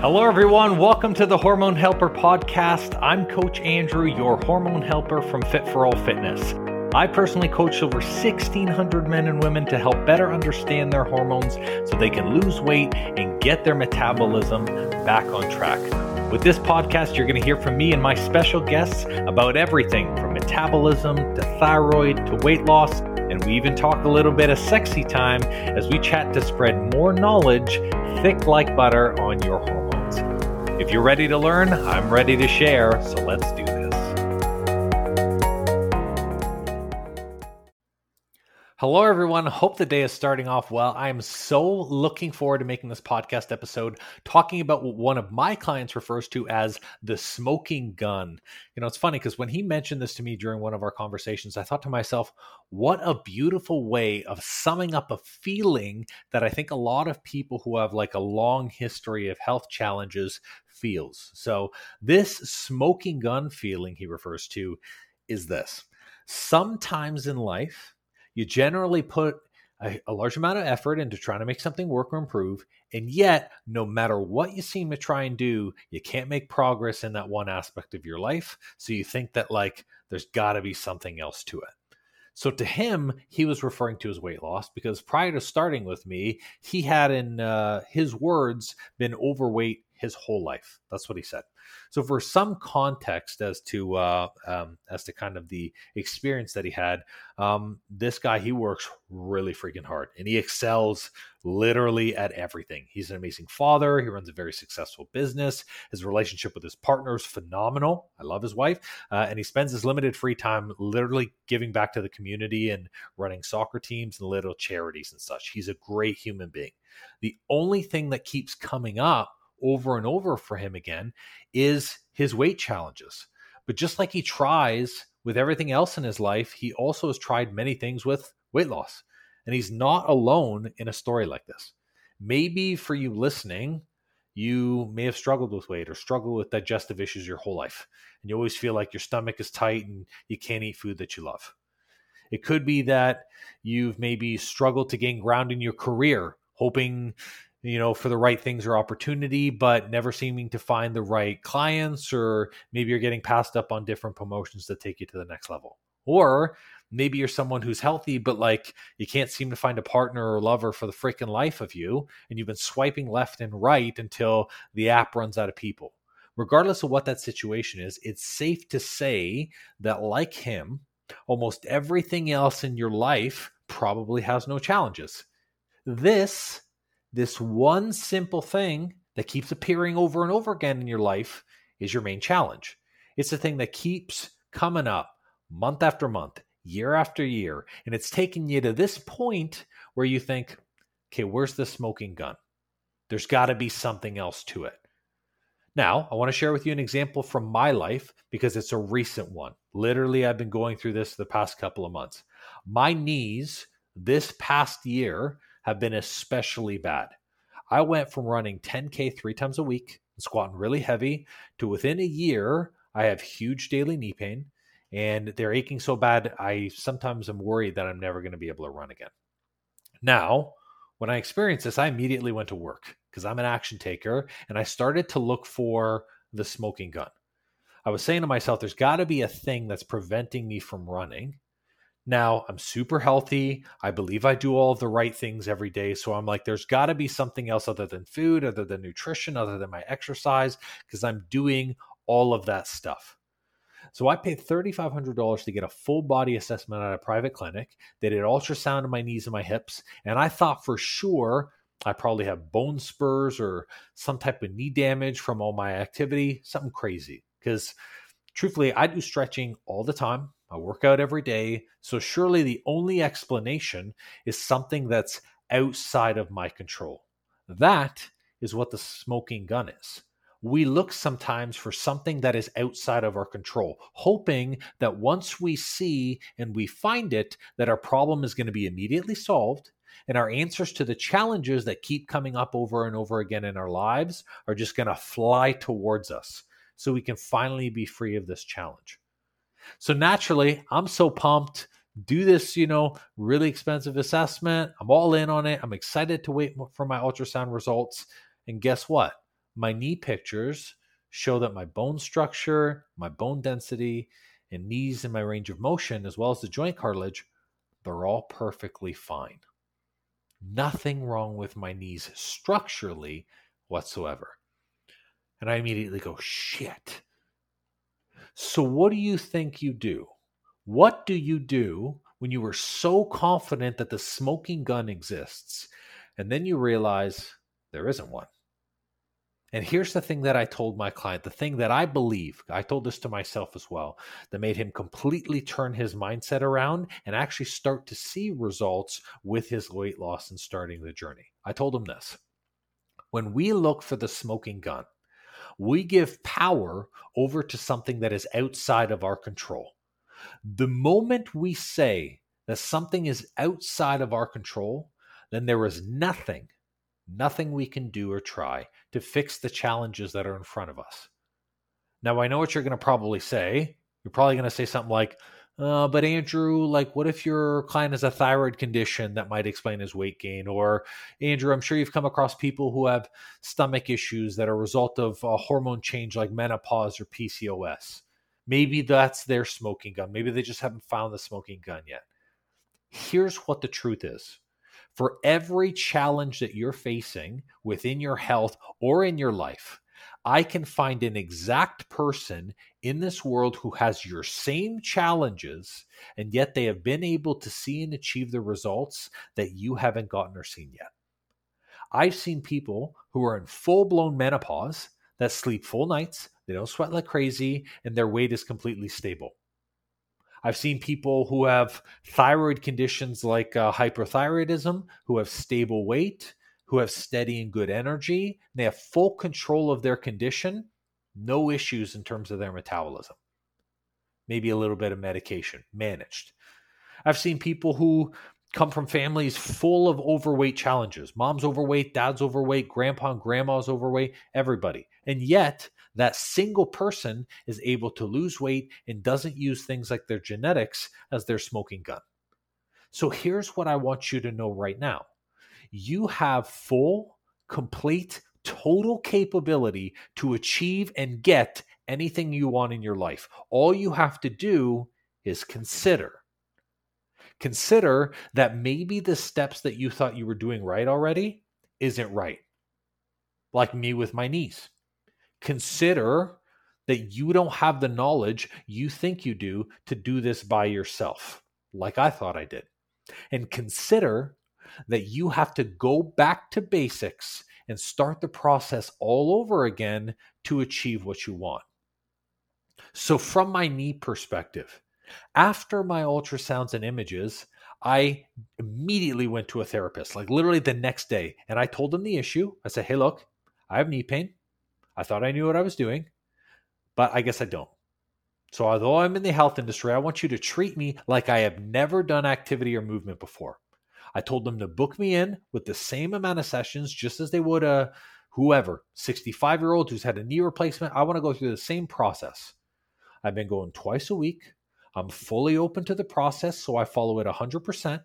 Hello, everyone. Welcome to the Hormone Helper podcast. I'm Coach Andrew, your hormone helper from Fit for All Fitness. I personally coach over 1,600 men and women to help better understand their hormones so they can lose weight and get their metabolism back on track. With this podcast, you're going to hear from me and my special guests about everything from metabolism to thyroid to weight loss. And we even talk a little bit of sexy time as we chat to spread more knowledge thick like butter on your hormones. If you're ready to learn, I'm ready to share, so let's do this. Hello, everyone. Hope the day is starting off well. I'm so looking forward to making this podcast episode talking about what one of my clients refers to as the smoking gun. You know, it's funny because when he mentioned this to me during one of our conversations, I thought to myself, what a beautiful way of summing up a feeling that I think a lot of people who have like a long history of health challenges feels. So, this smoking gun feeling he refers to is this. Sometimes in life, you generally put a, a, large amount of effort into trying to make something work or improve. And yet, no matter what you seem to try and do, you can't make progress in that one aspect of your life. So you think that, like, there's got to be something else to it. So to him, he was referring to his weight loss because prior to starting with me, he had, in uh, his words, been overweight his whole life. That's what he said. So for some context as to uh, um, as to kind of the experience that he had, um, this guy he works really freaking hard and he excels literally at everything. He's an amazing father. He runs a very successful business. His relationship with his partner is phenomenal. I love his wife, uh, and he spends his limited free time literally giving back to the community and running soccer teams and little charities and such. He's a great human being. The only thing that keeps coming up over and over for him again is his weight challenges. But just like he tries with everything else in his life, he also has tried many things with weight loss. And he's not alone in a story like this. Maybe for you listening, you may have struggled with weight or struggled with digestive issues your whole life. And you always feel like your stomach is tight and you can't eat food that you love. It could be that you've maybe struggled to gain ground in your career, hoping you know, for the right things or opportunity, but never seeming to find the right clients, or maybe you're getting passed up on different promotions that take you to the next level. Or maybe you're someone who's healthy, but like you can't seem to find a partner or lover for the freaking life of you, and you've been swiping left and right until the app runs out of people. Regardless of what that situation is, it's safe to say that, like him, almost everything else in your life probably has no challenges. This this one simple thing that keeps appearing over and over again in your life is your main challenge. It's the thing that keeps coming up month after month, year after year. And it's taking you to this point where you think, okay, where's the smoking gun? There's got to be something else to it. Now, I want to share with you an example from my life because it's a recent one. Literally, I've been going through this the past couple of months. My knees this past year have been especially bad. I went from running 10K three times a week and squatting really heavy to within a year, I have huge daily knee pain and they're aching so bad, I sometimes am worried that I'm never going to be able to run again. Now, when I experienced this, I immediately went to work because I'm an action taker and I started to look for the smoking gun. I was saying to myself, there's got to be a thing that's preventing me from running. Now I'm super healthy. I believe I do all of the right things every day. So I'm like, there's got to be something else other than food, other than nutrition, other than my exercise, because I'm doing all of that stuff. So I paid $3,500 to get a full body assessment at a private clinic. They did ultrasound of my knees and my hips. And I thought for sure I probably have bone spurs or some type of knee damage from all my activity, something crazy. Because truthfully, I do stretching all the time. I work out every day. So surely the only explanation is something that's outside of my control. That is what the smoking gun is. We look sometimes for something that is outside of our control, hoping that once we see and we find it, that our problem is going to be immediately solved and our answers to the challenges that keep coming up over and over again in our lives are just going to fly towards us so we can finally be free of this challenge. So naturally, I'm so pumped. Do this, you know, really expensive assessment. I'm all in on it. I'm excited to wait for my ultrasound results. And guess what? my knee pictures show that my bone structure, my bone density, and knees and my range of motion, as well as the joint cartilage, they're all perfectly fine. Nothing wrong with my knees structurally whatsoever. And I immediately go, shit. So, what do you think you do? What do you do when you were so confident that the smoking gun exists and then you realize there isn't one? And here's the thing that I told my client, the thing that I believe, I told this to myself as well, that made him completely turn his mindset around and actually start to see results with his weight loss and starting the journey. I told him this when we look for the smoking gun, we give power over to something that is outside of our control. The moment we say that something is outside of our control, then there is nothing nothing we can do or try to fix the challenges that are in front of us. Now, I know what you're going to probably say. You're probably going to say something like, uh, but Andrew, like, what if your client has a thyroid condition that might explain his weight gain? Or, Andrew, I'm sure you've come across people who have stomach issues that are a result of a hormone change like menopause or PCOS. Maybe that's their smoking gun. Maybe they just haven't found the smoking gun yet. Here's what the truth is for every challenge that you're facing within your health or in your life, I can find an exact person in this world who has your same challenges, and yet they have been able to see and achieve the results that you haven't gotten or seen yet. I've seen people who are in full blown menopause that sleep full nights, they don't sweat like crazy, and their weight is completely stable. I've seen people who have thyroid conditions like uh, hyperthyroidism, who have stable weight, who have steady and good energy. And they have full control of their condition, no issues in terms of their metabolism. Maybe a little bit of medication managed. I've seen people who come from families full of overweight challenges. Mom's overweight, dad's overweight, grandpa and grandma's overweight, everybody. And yet, that single person is able to lose weight and doesn't use things like their genetics as their smoking gun. So here's what I want you to know right now you have full, complete, total capability to achieve and get anything you want in your life. All you have to do is consider. Consider that maybe the steps that you thought you were doing right already isn't right. Like me with my niece. consider that you don't have the knowledge you think you do to do this by yourself, like I thought I did. And consider that you have to go back to basics and start the process all over again to achieve what you want. So, from my knee perspective, after my ultrasounds and images, I immediately went to a therapist, like literally the next day. And I told them the issue. I said, Hey, look, I have knee pain. I thought I knew what I was doing, but I guess I don't. So, although I'm in the health industry, I want you to treat me like I have never done activity or movement before. I told them to book me in with the same amount of sessions, just as they would a whoever, 65 year old who's had a knee replacement. I want to go through the same process. I've been going twice a week. I'm fully open to the process, so I follow it 100%.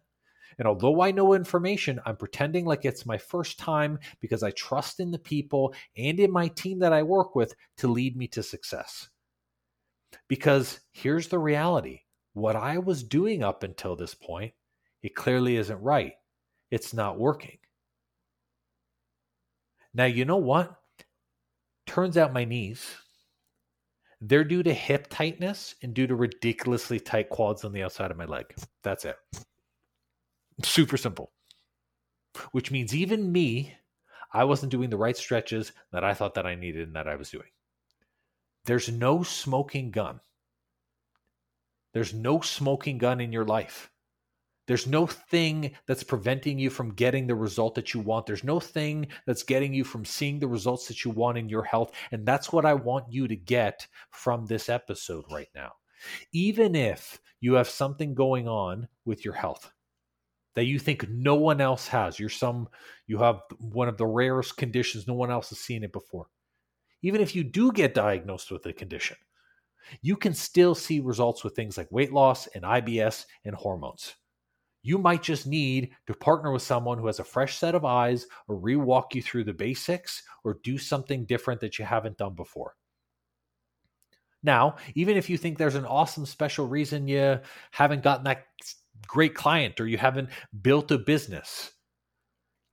And although I know information, I'm pretending like it's my first time because I trust in the people and in my team that I work with to lead me to success. Because here's the reality what I was doing up until this point, it clearly isn't right. It's not working. Now, you know what? Turns out my knees, they're due to hip tightness and due to ridiculously tight quads on the outside of my leg. That's it. Super simple. Which means even me, I wasn't doing the right stretches that I thought that I needed and that I was doing. There's no smoking gun. There's no smoking gun in your life. There's no thing that's preventing you from getting the result that you want. There's no thing that's getting you from seeing the results that you want in your health. And that's what I want you to get from this episode right now. Even if you have something going on with your health, that you think no one else has. You're some you have one of the rarest conditions no one else has seen it before. Even if you do get diagnosed with a condition, you can still see results with things like weight loss and IBS and hormones. You might just need to partner with someone who has a fresh set of eyes or re-walk you through the basics or do something different that you haven't done before. Now, even if you think there's an awesome special reason you haven't gotten that great client or you haven't built a business,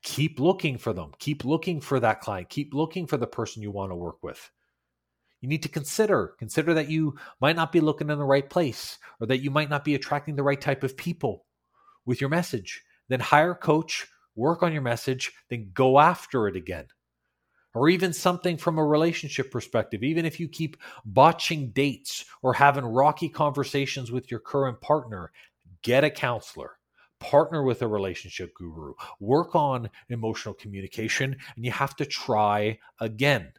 keep looking for them. Keep looking for that client. Keep looking for the person you want to work with. You need to consider consider that you might not be looking in the right place or that you might not be attracting the right type of people with your message. Then hire a coach, work on your message, then go after it again. Or even something from a relationship perspective, even if you keep botching dates or having rocky conversations with your current partner, get a counselor partner with a relationship guru, work on emotional communication, and you have to try again.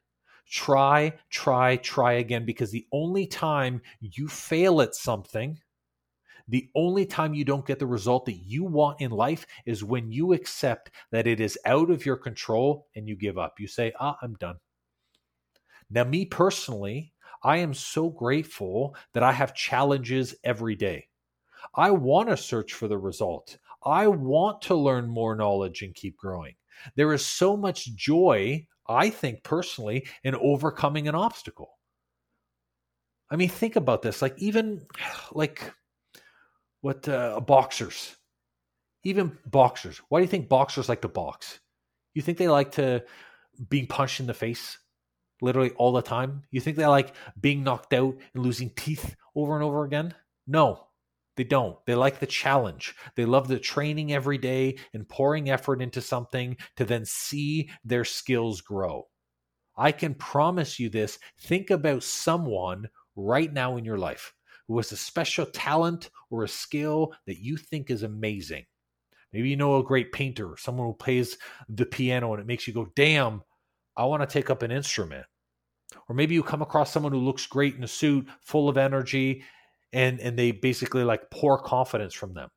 Try, try, try again because the only time you fail at something, the only time you don't get the result that you want in life is when you accept that it is out of your control and you give up. You say, ah, I'm done. Now, me personally, I am so grateful that I have challenges every day. I want to search for the result. I want to learn more knowledge and keep growing. There is so much joy, I think personally, in overcoming an obstacle. I mean, think about this. Like, even like what uh, boxers, even boxers. Why do you think boxers like to box? You think they like to being punched in the face literally all the time? You think they like being knocked out and losing teeth over and over again? No, they don't. They like the challenge. They love the training every day and pouring effort into something to then see their skills grow. I can promise you this. Think about someone right now in your life who has a special talent or a skill that you think is amazing. Maybe you know a great painter, or someone who plays the piano and it makes you go, damn, I want to take up an instrument. Or maybe you come across someone who looks great in a suit, full of energy, and and they basically like pour confidence from them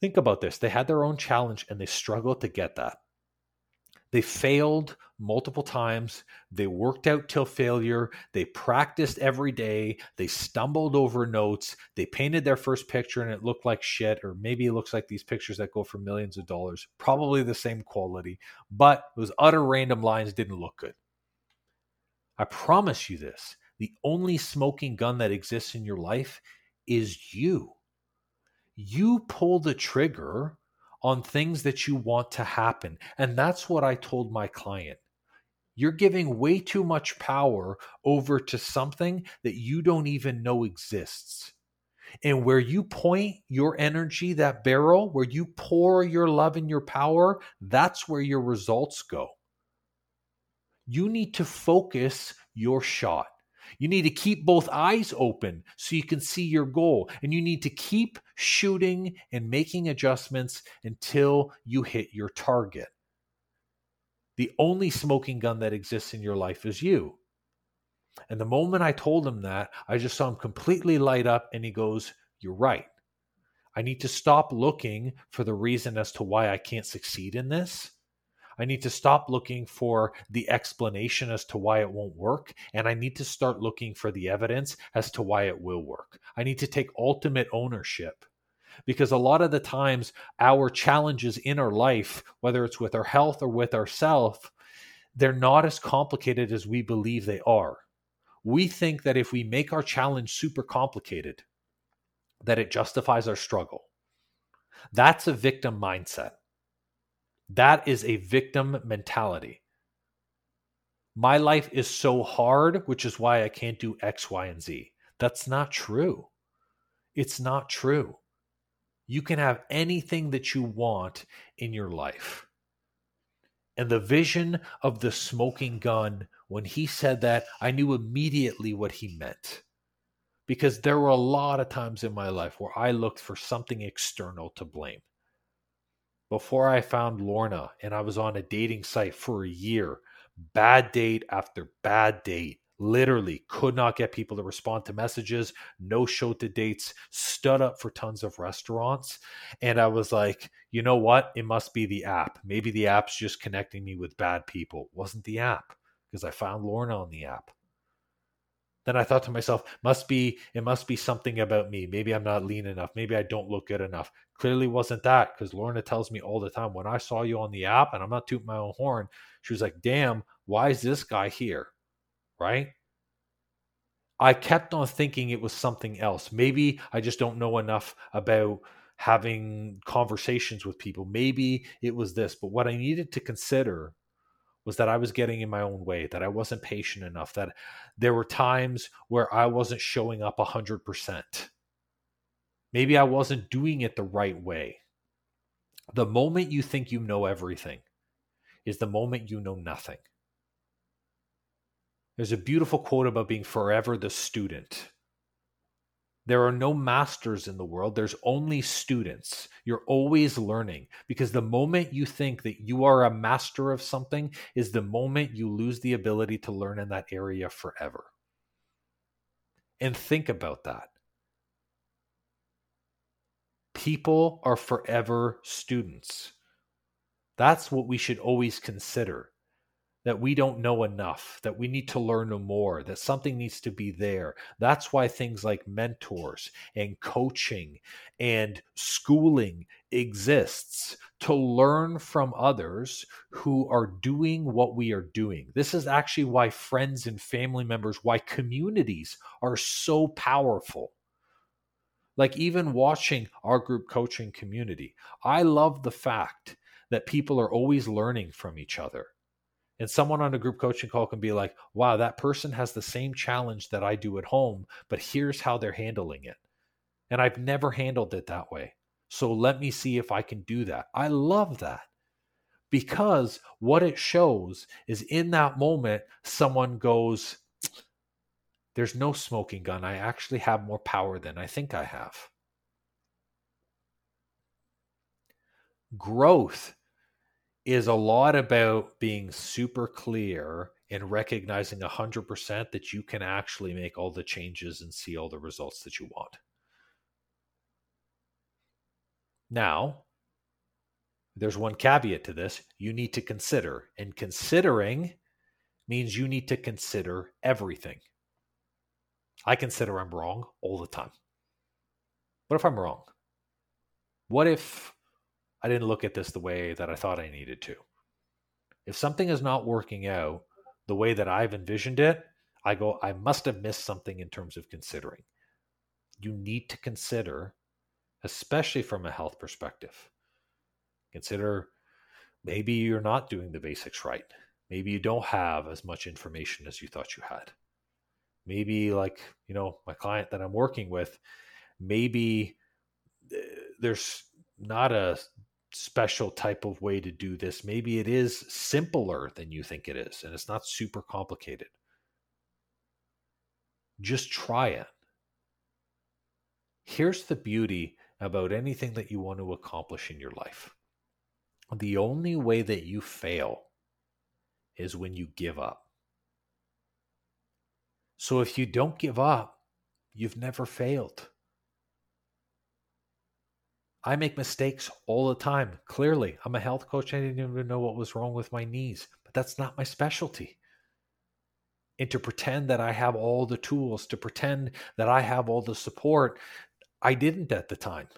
think about this they had their own challenge and they struggled to get that they failed multiple times. They worked out till failure. They practiced every day. They stumbled over notes. They painted their first picture and it looked like shit or maybe it looks like these pictures that go for millions of dollars. Probably the same quality but those utter random lines didn't look good. I promise you this the only smoking gun that exists in your life is you. You pull the trigger on things that you want to happen. And that's what I told my client. You're giving way too much power over to something that you don't even know exists. And where you point your energy, that barrel, where you pour your love and your power, that's where your results go. You need to focus your shot. You need to keep both eyes open so you can see your goal. And you need to keep shooting and making adjustments until you hit your target. The only smoking gun that exists in your life is you. And the moment I told him that, I just saw him completely light up and he goes, You're right. I need to stop looking for the reason as to why I can't succeed in this I need to stop looking for the explanation as to why it won't work. And I need to start looking for the evidence as to why it will work. I need to take ultimate ownership because a lot of the times our challenges in our life, whether it's with our health or with ourself, they're not as complicated as we believe they are. We think that if we make our challenge super complicated, that it justifies our struggle. That's a victim mindset. That is a victim mentality. My life is so hard, which is why I can't do X, Y, and Z. That's not true. It's not true. You can have anything that you want in your life. And the vision of the smoking gun, when he said that, I knew immediately what he meant. Because there were a lot of times in my life where I looked for something external to blame before I found Lorna and I was on a dating site for a year, bad date after bad date. Literally could not get people to respond to messages, no show to dates, stood up for tons of restaurants. And I was like, you know what? It must be the app. Maybe the app's just connecting me with bad people. Wasn't the app because I found Lorna on the app. Then I thought to myself, must be it must be something about me. Maybe I'm not lean enough. Maybe I don't look good enough. Clearly wasn't that because Lorna tells me all the time when I saw you on the app, and I'm not tooting my own horn. She was like, "Damn, why is this guy here?" Right? I kept on thinking it was something else. Maybe I just don't know enough about having conversations with people. Maybe it was this, but what I needed to consider was that I was getting in my own way, that I wasn't patient enough, that there were times where I wasn't showing up 100%. Maybe I wasn't doing it the right way. The moment you think you know everything is the moment you know nothing. There's a beautiful quote about being forever the student. There are no masters in the world, there's only students. You're always learning because the moment you think that you are a master of something is the moment you lose the ability to learn in that area forever. And think about that. People are forever students. That's what we should always consider that we don't know enough, that we need to learn more, that something needs to be there. That's why things like mentors and coaching and schooling exists to learn from others who are doing what we are doing. This is actually why friends and family members, why communities are so powerful. Like even watching our group coaching community, I love the fact that people are always learning from each other and someone on a group coaching call can be like, wow, that person has the same challenge that I do at home, but here's how they're handling it. And I've never handled it that way. So let me see if I can do that. I love that because what it shows is in that moment, someone goes, There's no smoking gun. I actually have more power than I think I have. Growth is a lot about being super clear and recognizing 100% that you can actually make all the changes and see all the results that you want. Now, there's one caveat to this you need to consider, and considering means you need to consider everything. I consider I'm wrong all the time. What if I'm wrong? What if I didn't look at this the way that I thought I needed to. If something is not working out the way that I've envisioned it, I go, I must have missed something in terms of considering. You need to consider, especially from a health perspective. Consider maybe you're not doing the basics right. Maybe you don't have as much information as you thought you had. Maybe, like, you know, my client that I'm working with, maybe eh, there's not a special type of way to do this. Maybe it is simpler than you think it is, and it's not super complicated. Just try it. Here's the beauty about anything that you want to accomplish in your life the only way that you fail is when you give up. So if you don't give up, you've never failed. I make mistakes all the time. Clearly, I'm a health coach. I didn't even know what was wrong with my knees, but that's not my specialty. And to pretend that I have all the tools, to pretend that I have all the support, I didn't at the time.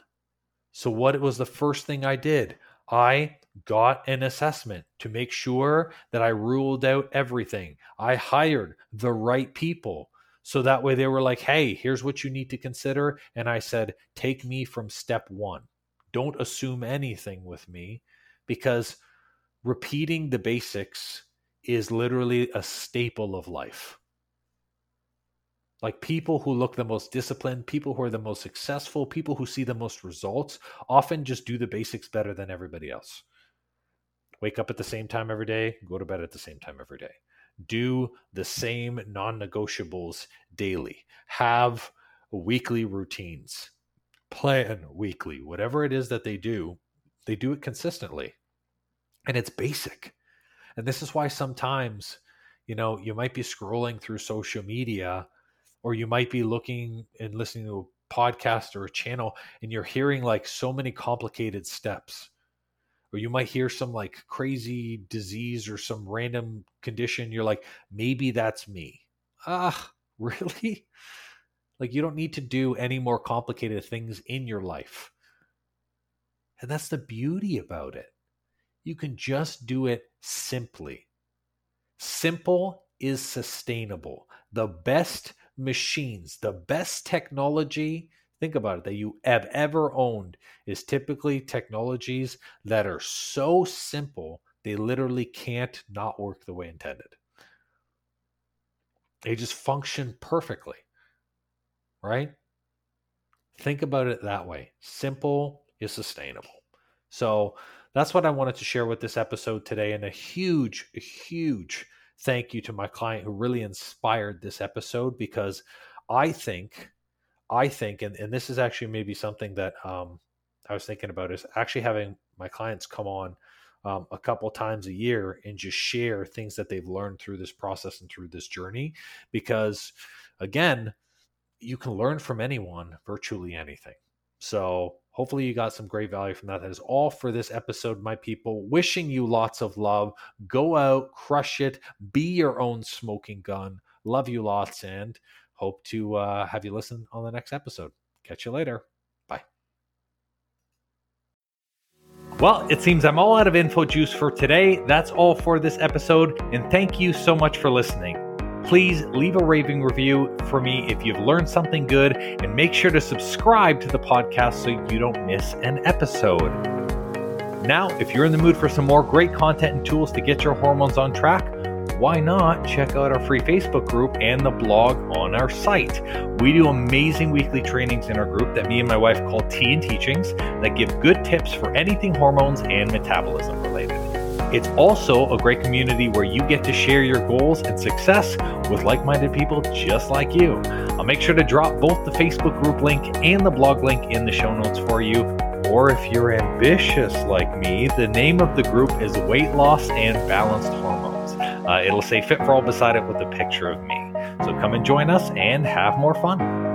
So, what was the first thing I did? I got an assessment to make sure that I ruled out everything. I hired the right people. So that way they were like, hey, here's what you need to consider. And I said, take me from step one. Don't assume anything with me because repeating the basics is literally a staple of life. Like people who look the most disciplined, people who are the most successful, people who see the most results often just do the basics better than everybody else. Wake up at the same time every day, go to bed at the same time every day. Do the same non negotiables daily. Have weekly routines plan weekly, whatever it is that they do, they do it consistently. And it's basic. And this is why sometimes, you know, you might be scrolling through social media or you might be looking and listening to a podcast or a channel and you're hearing like so many complicated steps. Or you might hear some like crazy disease or some random condition. You're like, maybe that's me. Ah, Really? Like, you don't need to do any more complicated things in your life. And that's the beauty about it. You can just do it simply. Simple is sustainable. The best machines, the best technology, think about it, that you have ever owned is typically technologies that are so simple, they literally can't not work the way intended. They just function perfectly, right? Think about it that way. Simple is sustainable. So that's what I wanted to share with this episode today. And a huge, huge thank you to my client who really inspired this episode because I think, I think, and, and this is actually maybe something that um, I was thinking about is actually having my clients come on um, a couple times a year and just share things that they've learned through this process and through this journey. Because again, you can learn from anyone virtually anything. So hopefully you got some great value from that. That is all for this episode, my people. Wishing you lots of love. Go out, crush it, be your own smoking gun. Love you lots and hope to uh, have you listen on the next episode. Catch you later. Bye. Well, it seems I'm all out of info juice for today. That's all for this episode, and thank you so much for listening please leave a raving review for me if you've learned something good, and make sure to subscribe to the podcast so you don't miss an episode. Now, if you're in the mood for some more great content and tools to get your hormones on track, why not check out our free Facebook group and the blog on our site? We do amazing weekly trainings in our group that me and my wife call Tea and Teachings that give good tips for anything hormones and metabolism related. It's also a great community where you get to share your goals and success with like minded people just like you. I'll make sure to drop both the Facebook group link and the blog link in the show notes for you. Or if you're ambitious like me, the name of the group is Weight Loss and Balanced Hormones. Uh, it'll say Fit for All beside it with a picture of me. So come and join us and have more fun.